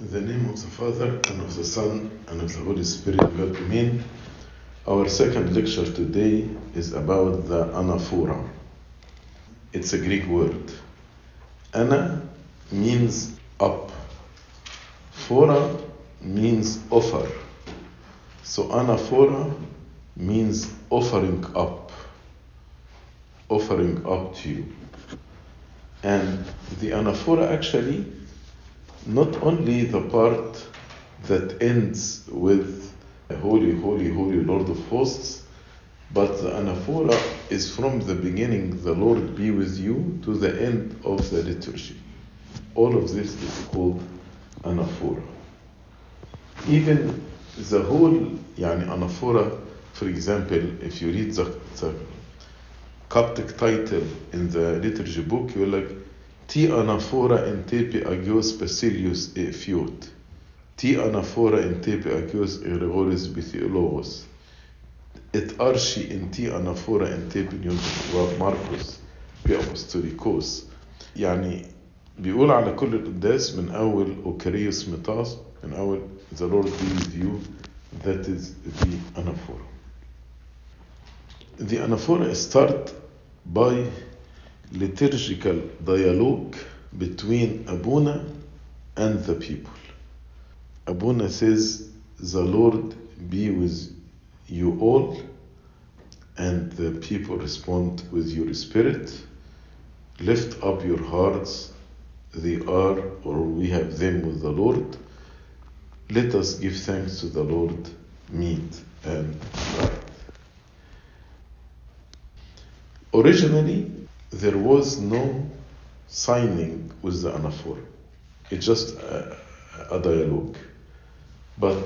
In the name of the Father, and of the Son, and of the Holy Spirit, God, Amen. Our second lecture today is about the anaphora. It's a Greek word. Ana means up. Phora means offer. So anaphora means offering up. Offering up to you. And the anaphora actually not only the part that ends with Holy, Holy, Holy Lord of Hosts, but the anaphora is from the beginning, the Lord be with you, to the end of the liturgy. All of this is called anaphora. Even the whole yani, anaphora, for example, if you read the, the Coptic title in the liturgy book, you're like, Ti anaphora in tepe agios Basilius e fiot. Ti anaphora in tepe agios Gregoris bitheologos. Et archi in ti anaphora in tepe Marcus في أبوستوليكوس يعني بيقول على كل القداس من أول أوكاريوس ميتاس من أول the Lord be with you that is the anaphora. The anaphora start by liturgical dialogue between Abuna and the people. Abuna says, The Lord be with you all, and the people respond with your spirit. Lift up your hearts, they are, or we have them with the Lord. Let us give thanks to the Lord, meet and right. Originally, there was no signing with the anaphora. It's just a, a, dialogue. But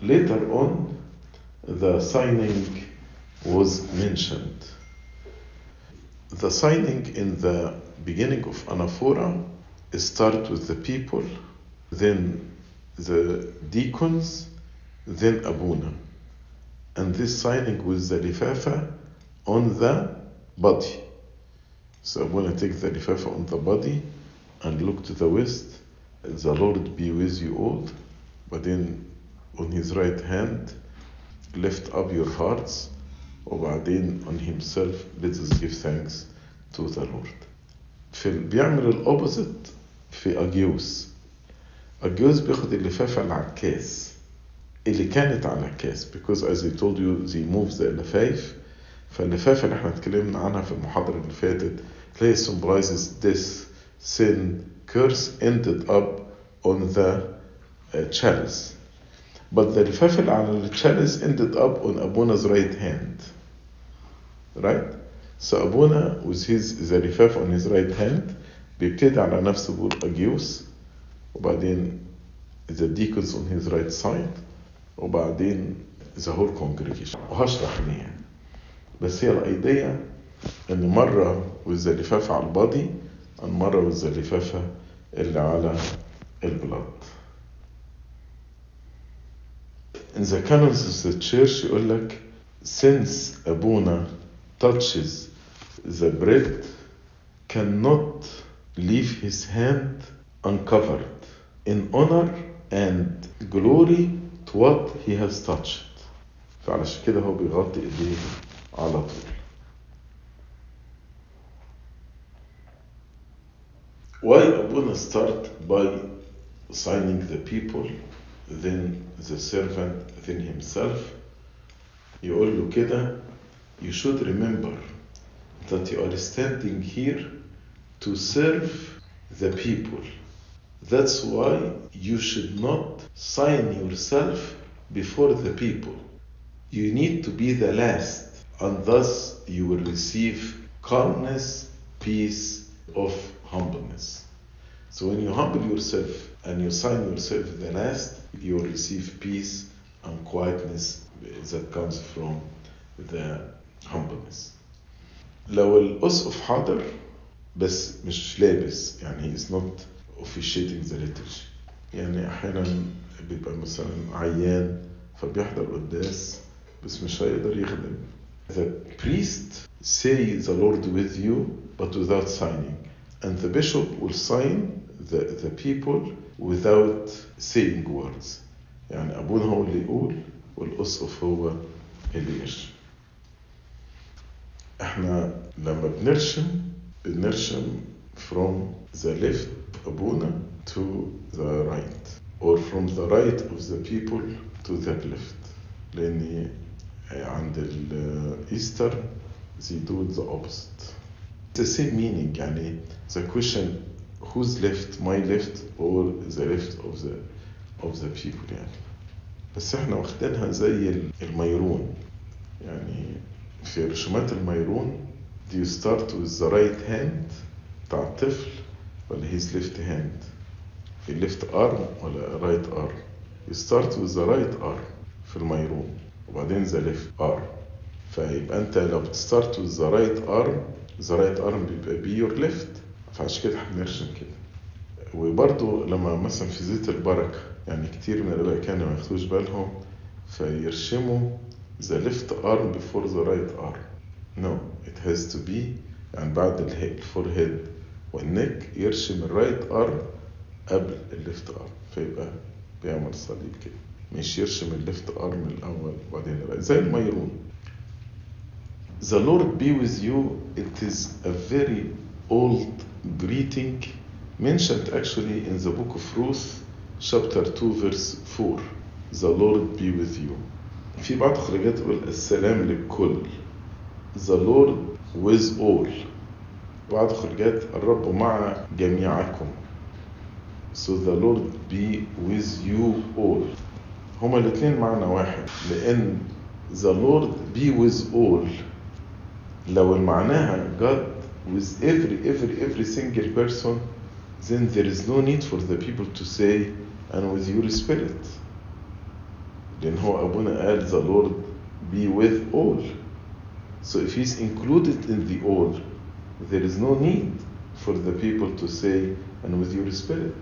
later on, the signing was mentioned. The signing in the beginning of anaphora starts with the people, then the deacons, then Abuna. And this signing with the lifafa on the body. So I'm going to take the lifafa on the body and look to the west. The Lord be with you all. But then on his right hand, lift up your hearts. وبعدين on himself let us give thanks to the Lord. في بيعمل الأوبوزيت في أجيوس. أجيوس بياخد اللفافة الكاس اللي كانت على الكاس because as I told you they moved the لفايف فاللفافة اللي إحنا اتكلمنا عنها في المحاضرة اللي فاتت تلاقي symbolizes death, sin, curse ended up on the uh, chalice. But the لفافة اللي على الchalice ended up on Abuna's right hand. Right? So Abuna with his the لفاف on his right hand بيبتدي على نفسه بيقول أجيوس وبعدين the deacons on his right side وبعدين the whole congregation وهشرح ليه يعني. بس هي الايديا ان مره وذا لفافه على البادي and مره وذا لفافه اللي على البلاد In the canons of the church يقول لك since Abuna touches the bread cannot leave his hand uncovered in honor and glory to what he has touched فعلشان كده هو بيغطي ايديه على طول Why Abuna start by signing the people, then the servant, then himself? يقول له كده you should remember that you are standing here to serve the people. That's why you should not sign yourself before the people. You need to be the last, and thus you will receive calmness, peace of humbleness. So when you humble yourself and you sign yourself the last, you receive peace and quietness that comes from the humbleness. لو الأسقف حاضر بس مش لابس يعني he is not officiating the liturgy يعني أحيانا بيبقى مثلا عيان فبيحضر قداس بس مش هيقدر يخدم The priest say the Lord with you but without signing and the bishop will sign the, the people without saying words يعني أبونا هو اللي يقول والأسقف هو اللي يرشم احنا لما بنرشم بنرشم from the left أبونا to the right or from the right of the people to the left لأن عند الإيستر they do the opposite the same meaning يعني the question who's left my left or the left of the of the people يعني بس إحنا واخدينها زي الميرون يعني في رسومات الميرون do you start with the right hand بتاع الطفل ولا his left hand left arm ولا right arm you start with the right arm في الميرون وبعدين the left arm فيبقى انت لو بتستارت with the right arm the right arm بيبقى be your left فعشان كده إحنا بنرسم كده. وبرضه لما مثلا في زيت البركة يعني كتير من الآباء كانوا ما ياخدوش بالهم فيرشموا the left arm before the right arm no it has to be يعني بعد الفورهيد والنك يرشم الرايت ارم قبل الليفت ارم فيبقى بيعمل صليب كده. مش يرشم الليفت ارم الأول وبعدين الرايت زي الميرون The Lord be with you. It is a very old greeting mentioned actually in the book of Ruth chapter 2 verse 4 The Lord be with you في بعض خريجات تقول السلام للكل The Lord with all بعض خريجات الرب مع جميعكم So the Lord be with you all هما الاثنين معنى واحد لأن the Lord be with all لو معناها God with every, every, every single person, then there is no need for the people to say, and with your spirit. Then how Abuna adds the Lord be with all. So if he's included in the all, there is no need for the people to say, and with your spirit.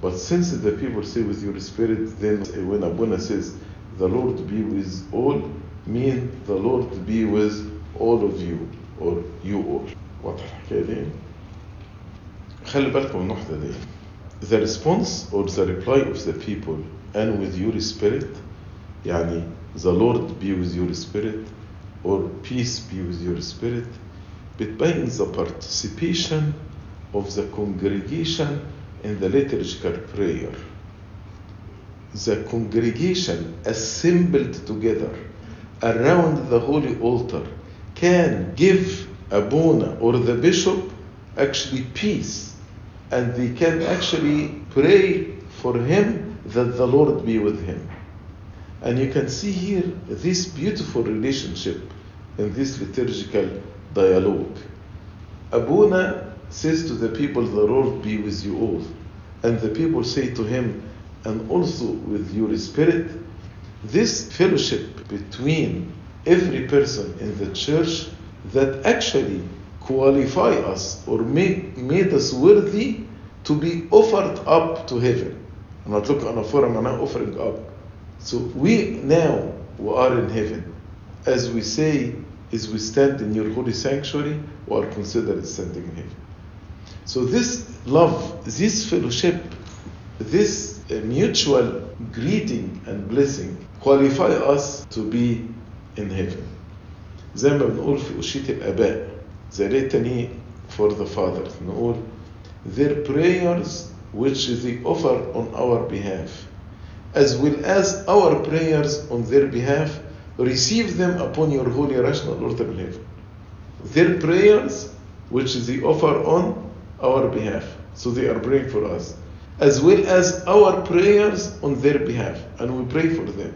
But since the people say with your spirit, then when Abuna says, the Lord be with all, mean the Lord be with all of you or you all. واضح الحكايه دي خلي بالكم من النقطه دي the response or the reply of the people and with your spirit يعني the Lord be with your spirit or peace be with your spirit بتبين the participation of the congregation in the liturgical prayer the congregation assembled together around the holy altar can give Abuna or the bishop actually peace and they can actually pray for him that the Lord be with him. And you can see here this beautiful relationship in this liturgical dialogue. Abuna says to the people, The Lord be with you all. And the people say to him, and also with your spirit. This fellowship between every person in the church that actually qualify us or make, made us worthy to be offered up to heaven. I'm not on a forum, I'm offering up. So we now we are in heaven. As we say, as we stand in your holy sanctuary, we are considered standing in heaven. So this love, this fellowship, this uh, mutual greeting and blessing qualify us to be in heaven. زي ما بنقول في أشية الآباء the litany for the fathers نقول their prayers which they offer on our behalf as well as our prayers on their behalf receive them upon your holy rational altar in heaven their prayers which they offer on our behalf so they are praying for us as well as our prayers on their behalf and we pray for them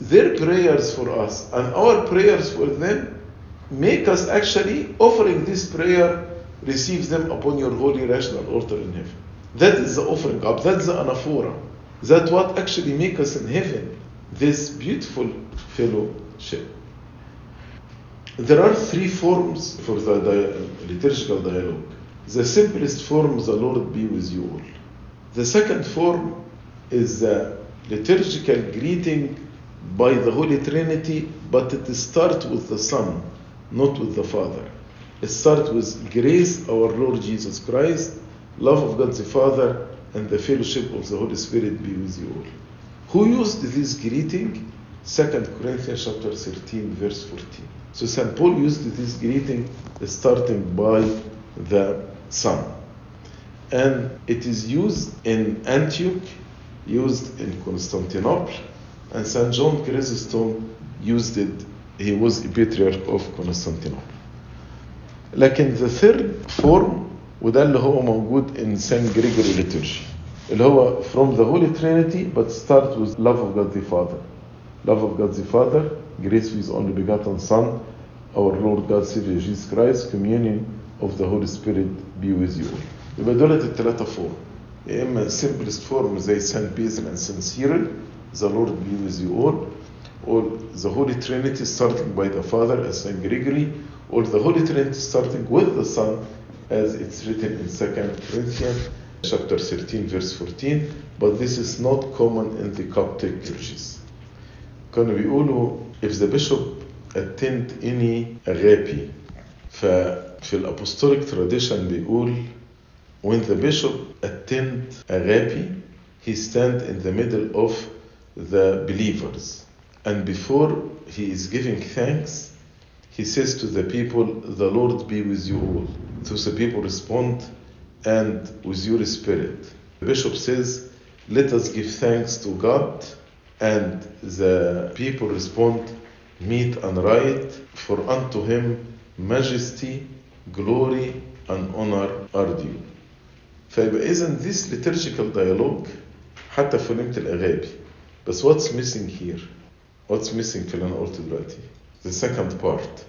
their prayers for us and our prayers for them make us actually offering this prayer receives them upon your holy rational altar in heaven. That is the offering up. That's the anaphora. That's what actually make us in heaven this beautiful fellowship. There are three forms for the di- liturgical dialogue. The simplest form the lord be with you all. The second form is the liturgical greeting by the Holy Trinity, but it starts with the Son, not with the Father. It starts with grace, our Lord Jesus Christ, love of God the Father, and the fellowship of the Holy Spirit be with you all. Who used this greeting? 2 Corinthians chapter 13, verse 14. So St. Paul used this greeting starting by the Son. And it is used in Antioch, used in Constantinople, and St. John Chrysostom used it. He was a patriarch of Constantinople. لكن the third form وده اللي هو موجود in Saint Gregory liturgy اللي هو from the Holy Trinity but start with love of God the Father love of God the Father grace with only begotten Son our Lord God Savior Jesus Christ communion of the Holy Spirit be with you all يبقى دولت الثلاثة فورم يا إما simplest form زي Saint Peter and Saint Cyril the Lord be with you all or the Holy Trinity starting by the Father as Saint Gregory or the Holy Trinity starting with the Son as it's written in 2 Corinthians chapter 13 verse 14 but this is not common in the Coptic churches كانوا بيقولوا if the bishop attend any agape ففي الapostolic tradition بيقول when the bishop attend agape he stand in the middle of the believers and before he is giving thanks he says to the people the Lord be with you all so the people respond and with your spirit the bishop says let us give thanks to God and the people respond meet and right for unto him majesty glory and honor are due فيبقى إذا this liturgical dialogue حتى في نمت الأغابي بس what's missing here what's missing في اللي أنا قلته دلوقتي the second part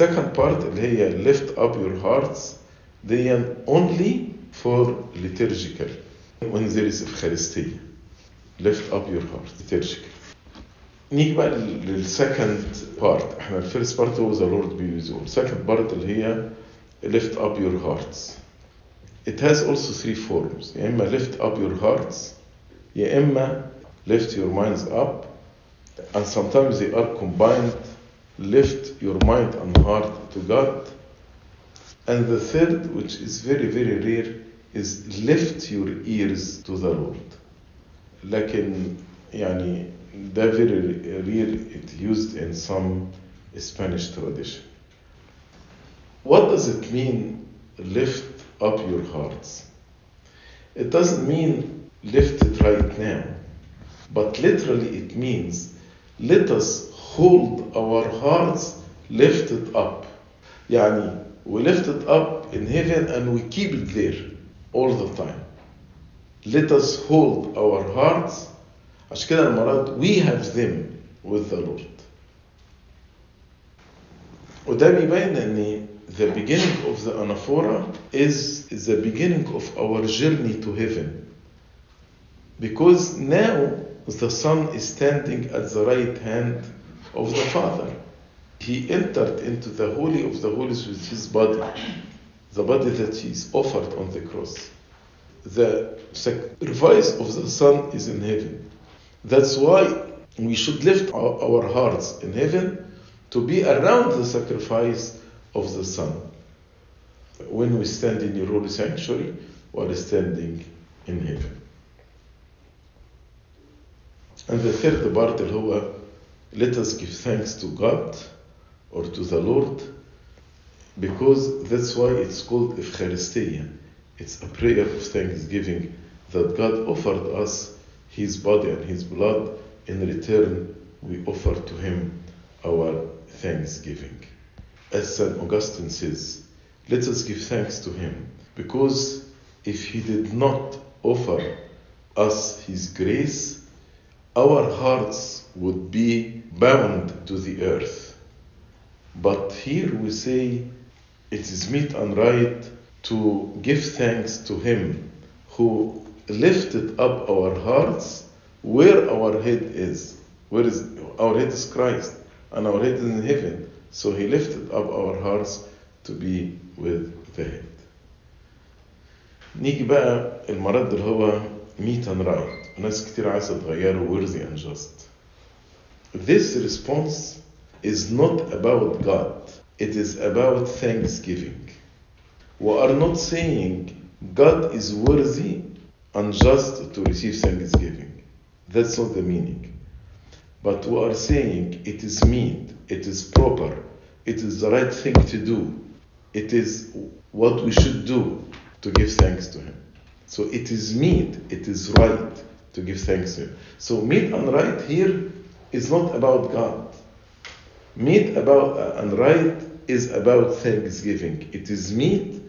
second part اللي هي lift up your hearts دي only for liturgical when there is Eucharistia lift up your heart liturgical نيجي بقى للسكند بارت احنا الفيرست بارت هو ذا لورد بي ويز اول سكند بارت اللي هي lift up your hearts it has also three forms يا اما lift up your hearts يا اما lift your minds up and sometimes they are combined lift your mind and heart to God and the third which is very very rare is lift your ears to the Lord لكن يعني ده very rare it used in some Spanish tradition what does it mean lift up your hearts it doesn't mean lift it right now but literally it means let us hold our hearts lifted up يعني we lift it up in heaven and we keep it there all the time let us hold our hearts عشان كده المرات we have them with the Lord وده بيبين ان the beginning of the anaphora is the beginning of our journey to heaven because now the son is standing at the right hand of the father he entered into the holy of the holies with his body the body that he is offered on the cross the sacrifice of the son is in heaven that's why we should lift our, our hearts in heaven to be around the sacrifice of the Son. When we stand in your holy sanctuary while standing in heaven. And the third part اللي هو let us give thanks to God or to the Lord because that's why it's called Eucharistia. It's a prayer of thanksgiving that God offered us His body and His blood. In return, we offer to Him our thanksgiving. As St. Augustine says, let us give thanks to Him because if He did not offer us His grace, our hearts would be bound to the earth. But here we say it is meet and right to give thanks to Him who lifted up our hearts where our head is. Where is our head is Christ and our head is in heaven. So He lifted up our hearts to be with the head. نيجي بقى المرض اللي هو meet and right ناس كتير عايزة تغيره worthy and just. This response is not about God. It is about thanksgiving. We are not saying God is worthy unjust to receive thanksgiving. That's not the meaning. But we are saying it is meet, it is proper, it is the right thing to do, it is what we should do to give thanks to Him. So it is meet, it is right to give thanks to Him. So meet and right here is not about God. Meet about uh, and right is about thanksgiving. It is meet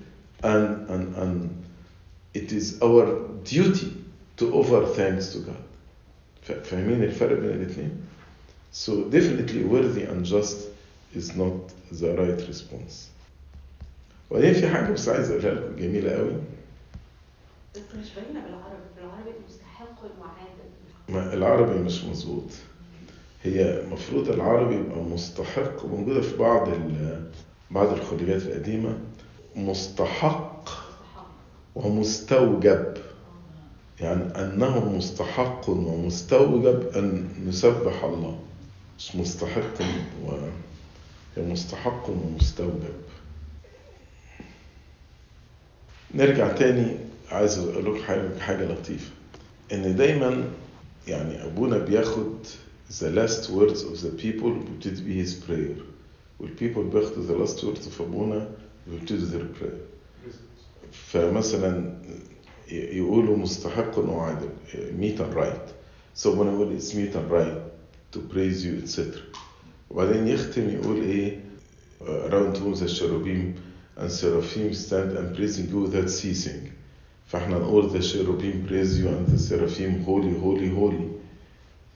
and, and, and it is our duty to offer thanks to God. فاهمين الفرق بين الاثنين؟ So definitely worthy and just is not the right response. وبعدين في حاجة بس عايز أقولها لكم جميلة قوي بس مش باينه بالعربي بالعربي ما العربي مش مظبوط. هي المفروض العربي يبقى مستحق وموجودة في بعض بعض الخليجات القديمة مستحق ومستوجب. يعني أنه مستحق ومستوجب أن نسبح الله. مش مستحق و مستحق ومستوجب. نرجع تاني عايز أقول حاجة, حاجة لطيفة. إن دايما يعني أبونا بياخد the last words of the people بتبتدي بيه his prayer والpeople بياخدوا the last words of أبونا بيبتدوا their prayer فمثلا يقولوا مستحق وعادل meet and right so when يقول it's meet and right to praise you etc وبعدين يختم يقول إيه around whom the cherubim and seraphim stand and praising you without ceasing فاحنا نقول the cherubim praise you and the seraphim holy holy holy.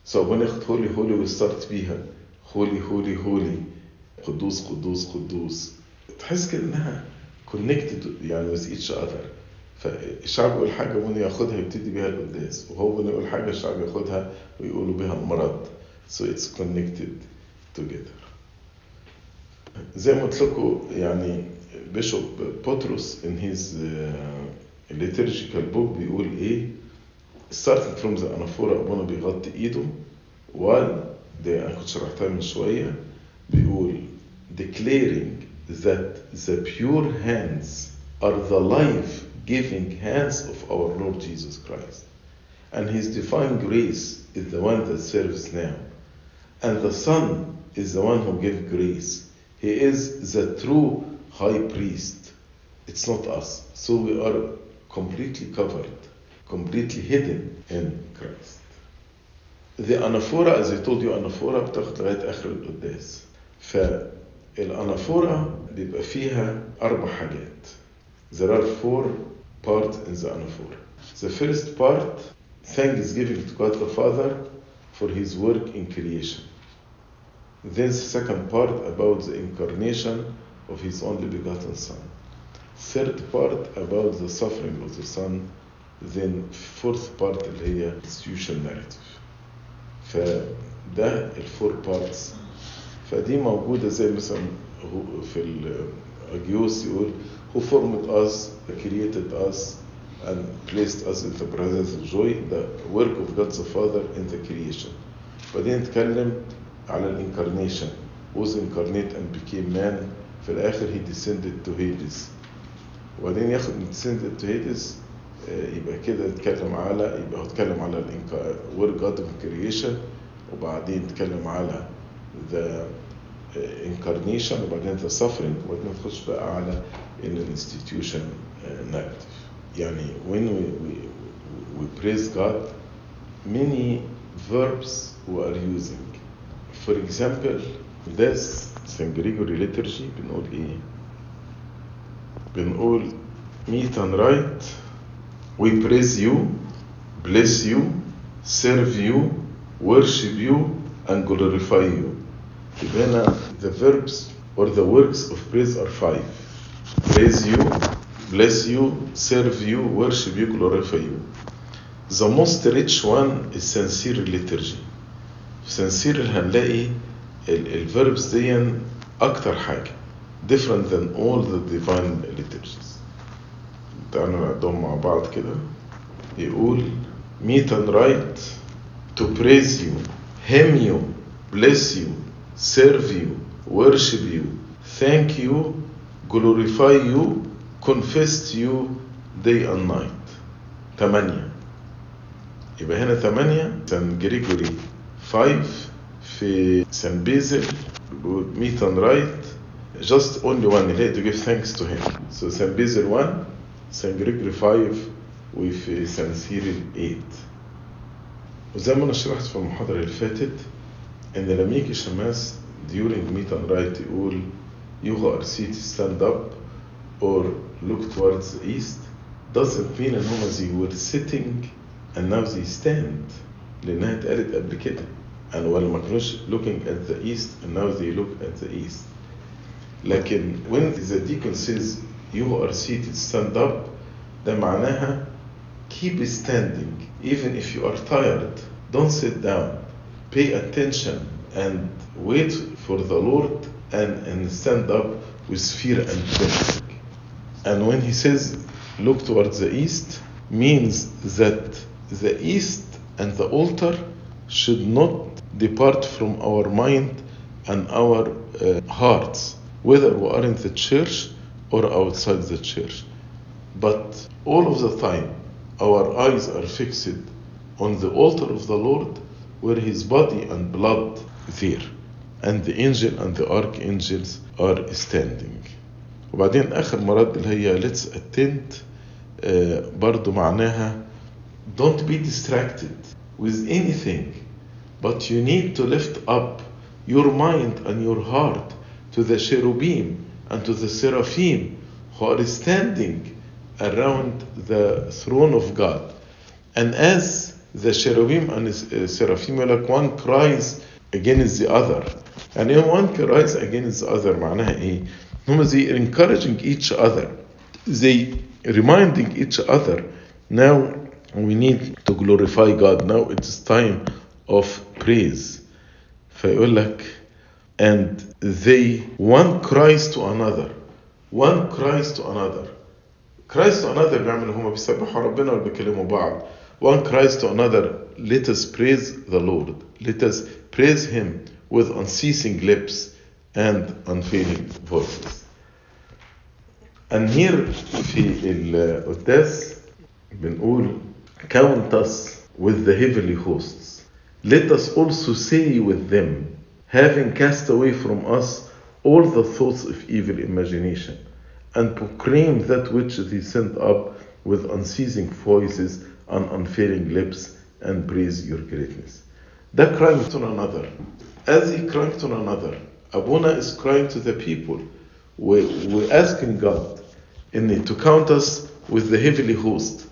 So بناخد holy holy وستارت بيها. Holy holy holy. قدوس قدوس قدوس. تحس كده انها يعني with each other. فالشعب يقول حاجة ومن ياخدها يبتدي بيها القداس. وهو يقول حاجة الشعب ياخدها ويقولوا بيها المرض. So it's connected together. زي ما قلت لكم يعني بيشوب بطرس in his uh, liturgical book بيقول إيه starting from the anaphora ابونا بيغطي ايده while ده أنا كنت شرحتها من شوية بيقول declaring that the pure hands are the life giving hands of our Lord Jesus Christ. And his divine grace is the one that serves now. And the Son is the one who gives grace. He is the true high priest. It's not us. So we are completely covered, completely hidden in Christ. The anaphora, as I told you, anaphora بتاخد لغاية آخر القداس. فالأنافورا بيبقى فيها أربع حاجات. There are four parts in the anaphora. The first part, thanksgiving to God the Father for His work in creation. Then the second part about the incarnation of His only begotten Son. Third part about the suffering of the Son. Then fourth part اللي هي institution narrative. فده الفور بارتس فدي موجودة زي مثلا في الأجيوس يقول who formed us, created us, and placed us in the presence of joy, the work of God the Father in the creation. بعدين نتكلم على الانكارنيشن was incarnate and became man في الآخر he descended to Hades وبعدين ياخد من سند التيتس آه، يبقى كده اتكلم على يبقى هو اتكلم على وير جاد اوف كرييشن وبعدين اتكلم على ذا انكارنيشن آه، وبعدين ذا سفرنج وبعدين نخش بقى على ان الانستتيوشن ناريتيف يعني when we, we, we praise God many verbs we are using for example this St. Gregory liturgy بنقول إيه بنقول meet and right we praise you bless you serve you worship you and glorify you يبقى هنا the verbs or the works of praise are five praise you bless you serve you worship you glorify you the most rich one is sincere liturgy sincere هنلاقي ال- الverbs دي أكتر حاجة different than all the divine liturgies تعالوا نعدهم مع بعض كده يقول meet and right to praise you hymn you bless you serve you worship you thank you glorify you confess to you day and night ثمانية يبقى هنا 8 سان جريجوري 5 في سان بيزل meet and right just only one he had to give thanks to him so San Basil 1 San Gregory 5 وفي سان سيريل 8 وزي ما أنا شرحت في المحاضرة اللي فاتت ان لما يجي شماس during meet and right يقول you who are seated stand up or look towards the east doesn't mean ان هما they were sitting and now they stand لانها اتقالت قبل كده and ولا ما looking at the east and now they look at the east لكن when the deacon says you who are seated stand up ده معناها keep standing even if you are tired don't sit down pay attention and wait for the Lord and, and stand up with fear and trembling and when he says look towards the east means that the east and the altar should not depart from our mind and our uh, hearts whether we are in the church or outside the church but all of the time our eyes are fixed on the altar of the Lord where his body and blood there and the angel and the archangels are standing وبعدين آخر مراد اللي هي let's attend uh, برضو معناها don't be distracted with anything but you need to lift up your mind and your heart to the cherubim and to the seraphim who are standing around the throne of God. And as the cherubim and the seraphim like one cries against the other. And if one cries against the other معناها ايه؟ هم they encouraging each other. They reminding each other now we need to glorify God. Now it is time of praise. فيقول لك and they one cries to another one cries to another cries to another بيعمل هما بيسبحوا ربنا ولا بيكلموا بعض one cries to another let us praise the Lord let us praise him with unceasing lips and unfailing voices and here في القداس بنقول count us with the heavenly hosts let us also say with them having cast away from us all the thoughts of evil imagination, and proclaim that which they sent up with unceasing voices and unfailing lips, and praise your greatness. That crying to another. As he crying to another, Abuna is crying to the people. We, we're asking God in to count us with the heavenly host.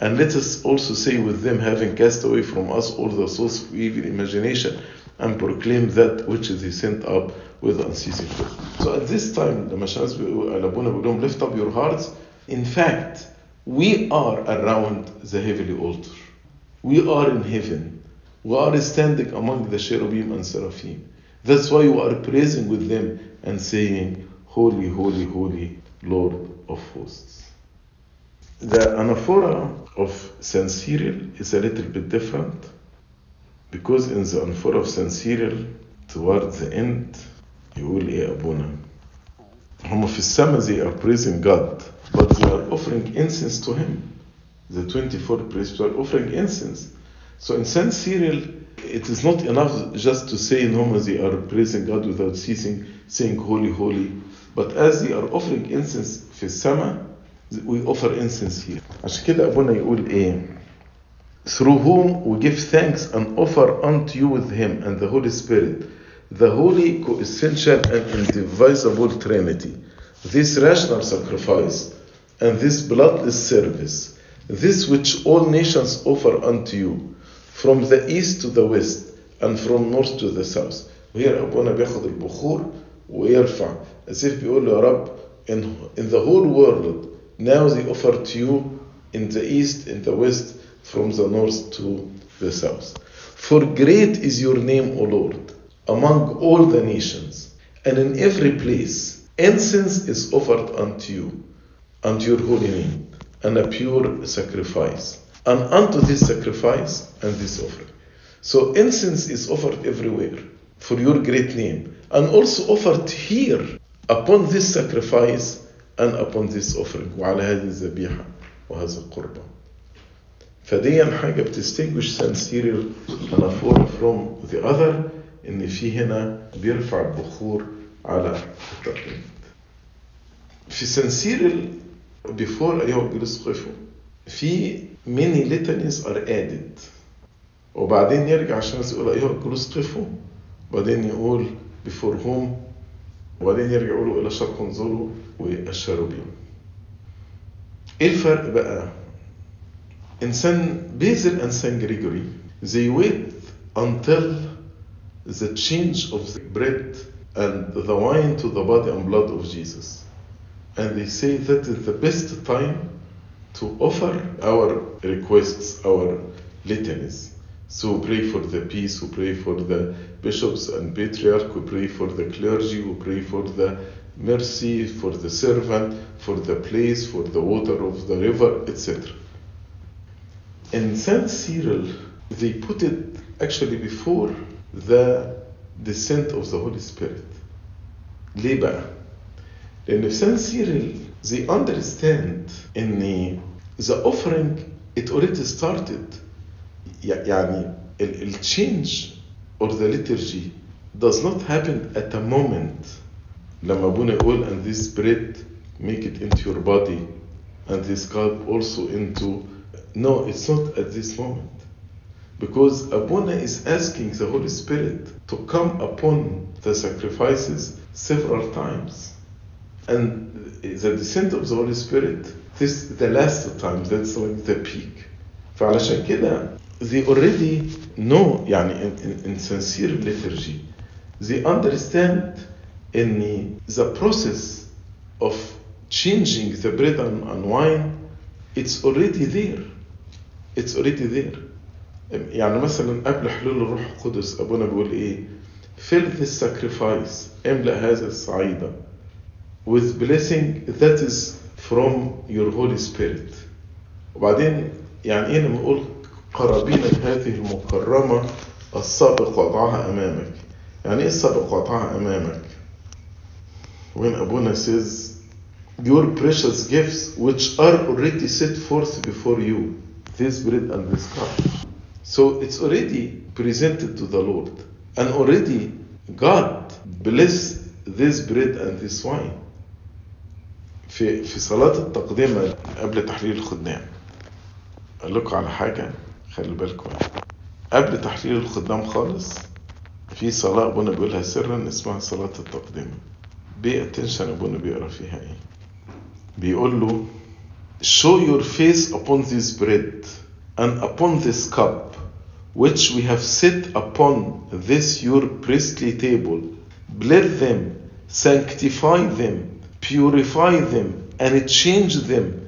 And let us also say with them, having cast away from us all the thoughts of evil imagination, and proclaim that which they sent up with unceasing voice. So at this time, لما الشمس أبونا بيقول لهم lift up your hearts. In fact, we are around the heavenly altar. We are in heaven. We are standing among the cherubim and seraphim. That's why we are praising with them and saying, Holy, holy, holy, Lord of hosts. The anaphora of San Cyril is a little bit different Because in the anaphora of San Cyril towards the end يقول إيه ابونا هم في السماء they are praising God but they are offering incense to him the 24 priests are offering incense so in San Cyril it is not enough just to say in Homa they are praising God without ceasing saying holy holy but as they are offering incense في السماء we offer incense here عشان كده ابونا يقول إيه through whom we give thanks and offer unto you with him and the Holy Spirit, the holy, co-essential, and indivisible Trinity, this rational sacrifice and this bloodless service, this which all nations offer unto you, from the east to the west and from north to the south. وهي أبونا بياخد البخور ويرفع as if بيقول يا رب in, in the whole world now they offer to you in the east, in the west, from the north to the south. For great is your name, O Lord, among all the nations, and in every place incense is offered unto you, unto your holy name, and a pure sacrifice, and unto this sacrifice and this offering. So incense is offered everywhere for your great name, and also offered here upon this sacrifice and upon this offering. وعلى هذه الذبيحة وهذا القربان. فدي حاجة بتستنجش سانسيريال انافورا فروم ذا اذر إن في هنا بيرفع البخور على التقليد. في سانسيريال بيفور أيوه بيلسقفه في ميني ليتانيز ار ادد وبعدين يرجع عشان يقول أيها الجلوس قفوا وبعدين يقول بيفور هوم وبعدين يرجع يقولوا إلى شرق انظروا والشاروبيون إيه الفرق بقى؟ In St. Basil and St. Gregory, they wait until the change of the bread and the wine to the body and blood of Jesus. And they say that is the best time to offer our requests, our litanies. So we pray for the peace, we pray for the bishops and patriarch, we pray for the clergy, we pray for the mercy, for the servant, for the place, for the water of the river, etc. In Saint Cyril, they put it actually before the descent of the Holy Spirit. ليه بقى؟ لأن في Saint Cyril they understand إن the offering it already started يعني ال change or the liturgy does not happen at a moment لما ابونا يقول and this bread make it into your body and this cup also into no, it's not at this moment. Because Abuna is asking the Holy Spirit to come upon the sacrifices several times. And the descent of the Holy Spirit, this the last time, that's like the peak. فعلشان كده they already know يعني in, in, in San Cyril liturgy they understand in the, the process of changing the bread and, and wine it's already there it's already there. يعني مثلا قبل حلول الروح القدس أبونا بيقول إيه؟ Fill this sacrifice. املأ هذا الصعيدة with blessing that is from your Holy Spirit. وبعدين يعني إيه لما نقول قرابينك هذه المكرمة السابق وضعها أمامك؟ يعني إيه السابق وضعها أمامك؟ When أبونا says your precious gifts which are already set forth before you. This bread and this cup. So it's already presented to the Lord. And already God bless this bread and this wine. في في صلاة التقدمة قبل تحليل الخدام. أقول لكم على حاجة. خلي بالكم. قبل تحليل الخدام خالص في صلاة أبونا بيقولها سرا اسمها صلاة التقدمة بي اتنشن أبونا بيقرأ فيها إيه؟ بيقول له show your face upon this bread and upon this cup which we have set upon this your priestly table. Bless them sanctify them purify them and change them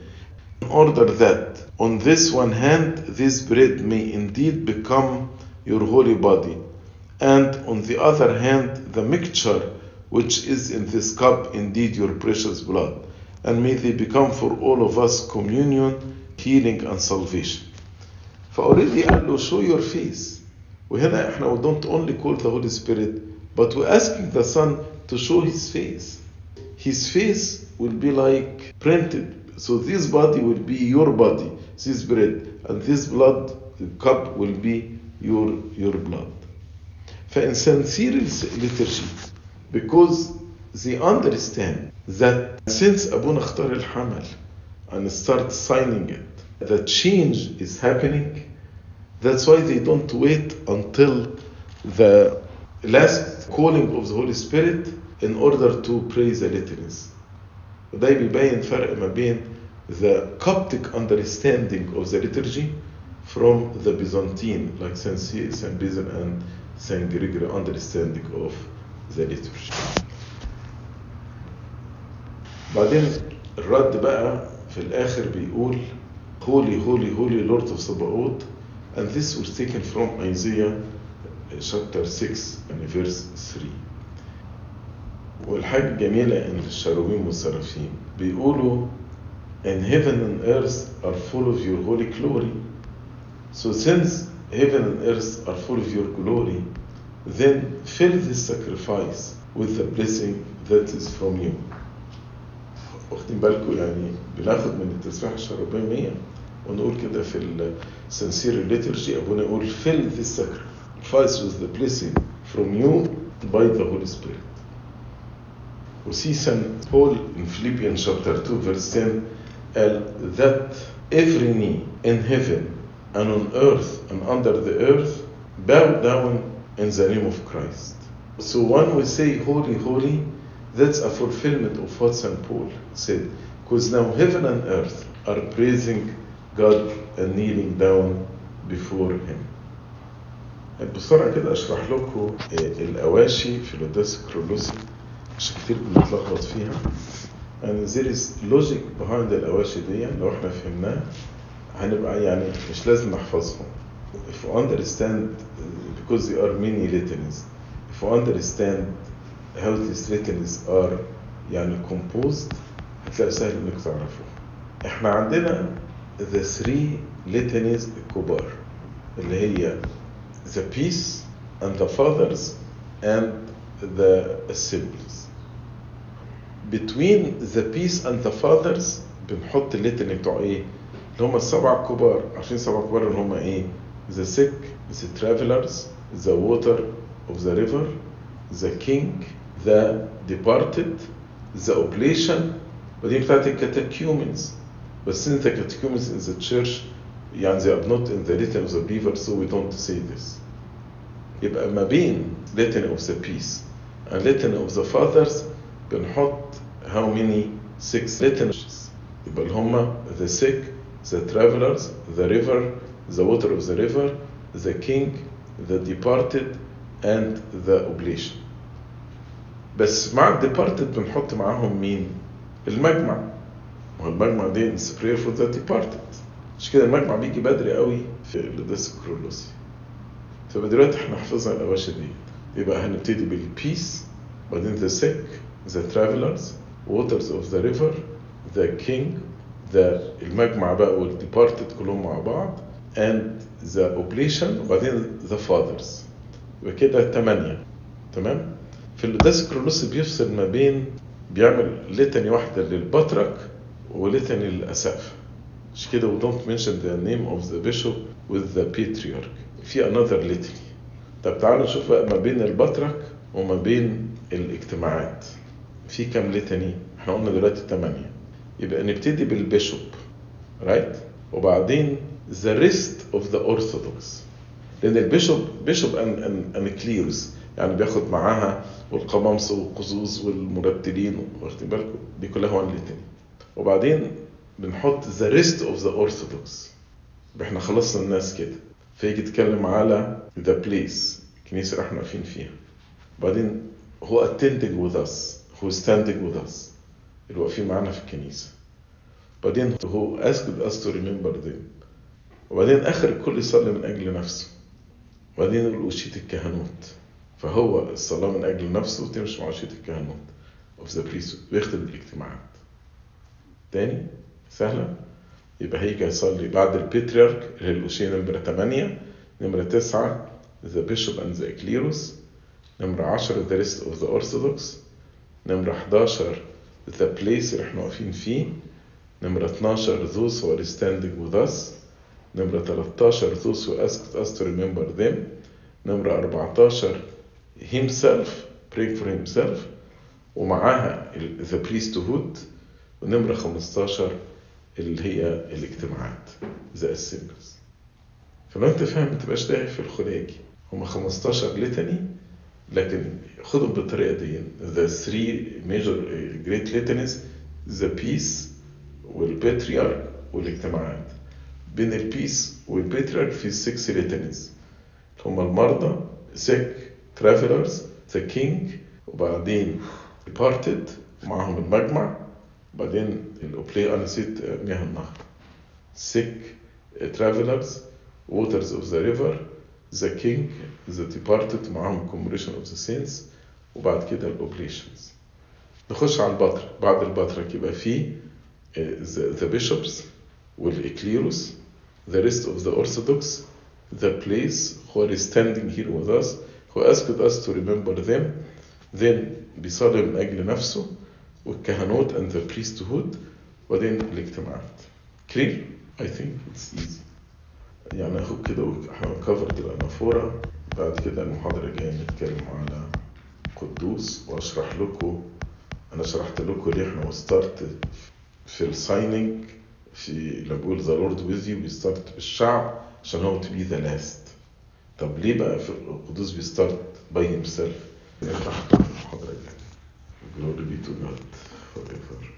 in order that on this one hand this bread may indeed become your holy body and on the other hand the mixture which is in this cup indeed your precious blood and may they become for all of us communion, healing, and salvation. فأوريدي قال له show your face وهنا احنا we don't only call the Holy Spirit but we're asking the Son to show His face. His face will be like printed. So this body will be your body, this bread, and this blood cup will be your your blood. فإن San Cyril leadership because they understand that since أبونا اختار الحمل and start signing it the change is happening that's why they don't wait until the last calling of the Holy Spirit in order to pray the litanies وده بيبين فرق ما بين the Coptic understanding of the liturgy from the Byzantine like Saint Saint Basil and Saint Gregory understanding of the liturgy بعدين الرد بقى في الآخر بيقول Holy, holy, holy Lord of Sabaoth and this was taken from Isaiah chapter 6 and verse 3 والحاجة الجميلة إن الشاروبيم والسرافيم بيقولوا and heaven and earth are full of your holy glory so since heaven and earth are full of your glory then fill this sacrifice with the blessing that is from you واخدين بالكم يعني بناخد من التسبيح الشربية 100 ونقول كده في السنسير ليترجي ابونا يقول fill this sacrifice with the blessing from you by the Holy Spirit وسي سان بول in Philippians chapter 2 verse 10 قال that every knee in heaven and on earth and under the earth bow down in the name of Christ. So when we say holy, holy, that's a fulfillment of what St. Paul said. Because now heaven and earth are praising God and kneeling down before Him. بسرعة كده أشرح لكم الأواشي في القداس الكرولوسي عشان كتير بنتلخبط فيها. And there is logic behind الأواشي دي لو إحنا فهمناه هنبقى يعني مش لازم نحفظهم. If you understand, because there are many litanies, if you understand these litanies are يعني composed هتلاقي سهل انك تعرفه. إحنا عندنا the three litanies الكبار اللي هي the peace and the fathers and the assemblies. Between the peace and the fathers بنحط الليتني بتوع إيه؟ اللي هم السبعة الكبار عارفين السبعة الكبار اللي هم إيه؟ the sick, the travelers, the water of the river, the king, the departed, the oblation ودي بتاعت الكاتاكيومنز بس in the catechumens in the church يعني they are not in the litany of the believer so we don't say this يبقى ما بين litany of the peace and litany of the fathers بنحط how many six litanies يبقى اللي هم the sick, the travelers, the river, the water of the river, the king, the departed, and the oblation. بس مع الديبارتد بنحط معاهم مين؟ المجمع. ما هو المجمع دي برير فور ذا ديبارتد مش كده المجمع بيجي بدري قوي في لديس كرولوسي فدلوقتي دلوقتي إحنا حفظنا الأواشي دي. يبقى هنبتدي بالبيس بعدين ذا سيك ذا ترافلرز ووترز اوف ذا ريفر ذا كينج ذا المجمع بقى والديبارتد كلهم مع بعض اند ذا اوبليشن وبعدين ذا فاذرز يبقى كده ثمانيه تمام؟ في القداس الكرولوسي بيفصل ما بين بيعمل لتني واحدة للبطرك ولتني للأسقف مش كده؟ Don't mention the name of the bishop with the patriarch. في another litany. طب تعالوا نشوف بقى ما بين البطرك وما بين الاجتماعات. في كام لتني إحنا قلنا دلوقتي ثمانية يبقى نبتدي بالبيشوب. رايت right? وبعدين the rest of the orthodox. لأن البيشوب بيشوب ان ان ان كليروس يعني بياخد معاها والقمامسه والقصوص والمرتلين واخدين بالكم دي كلها وان لتني وبعدين بنحط the rest of the orthodox. إحنا خلصنا الناس كده. فيجي يتكلم على the place الكنيسة اللي إحنا واقفين فيها. وبعدين هو attending with us هو standing with us اللي واقفين معانا في الكنيسة. بعدين هو asked us to remember them. وبعدين آخر الكل يصلي من أجل نفسه. وبعدين يقول الكهنوت. فهو الصلاة من أجل نفسه تمشي مع أشية الكهنوت. Of the priesthood ويختم الاجتماعات تاني؟ سهلة. يبقى هيجي يصلي بعد هي الأوشية نمرة 8 نمرة 9 the bishop and the clerus نمرة 10 the rest of the orthodox. نمرة 11 the place اللي إحنا واقفين فيه. نمرة 12 those who are standing with us. نمرة 13 those who asked us to remember them. نمرة 14 himself praying for himself ومعاها the priesthood ونمرة 15 اللي هي الاجتماعات the assemblies. فلو أنت فاهم ما تبقاش داعي في الخلاجي هما 15 لتني لكن خدهم بالطريقة دي. The three major great litanies the peace والباتريارك والاجتماعات. بين البيس والباتريارك في السكس ليتنز هم المرضى sick ترافلرز ذا كينج وبعدين ديبارتد معاهم المجمع بعدين الاوبلي أنا نسيت مياه النهر. سيك ترافلرز ووترز اوف ذا ريفر ذا كينج ذا ديبارتد معاهم كوموريشن اوف ذا سينس وبعد كده الاوبليشنز نخش على البطرك بعد البطرك يبقى فيه ذا بيشوبس والاكليروس ذا ريست اوف ذا اورثودوكس ذا بليس هو ستاندينج هير وذ اس asked us to remember them, then بيصلي من أجل نفسه والكهنوت and the priesthood وبعدين الاجتماعات. clear؟ I think it's easy يعني اخد كده إحنا كفرت الانافورا بعد كده المحاضرة الجاية نتكلم على قدوس وأشرح لكم أنا شرحت لكم ليه إحنا ستارت في السايننج في لما بقول ذا لورد ويز يو بالشعب عشان هو تو بي ذا لاست طب ليه بقى في القدوس بيستارت باي هيم سيلف المحاضرة الجاية Glory be to God forever.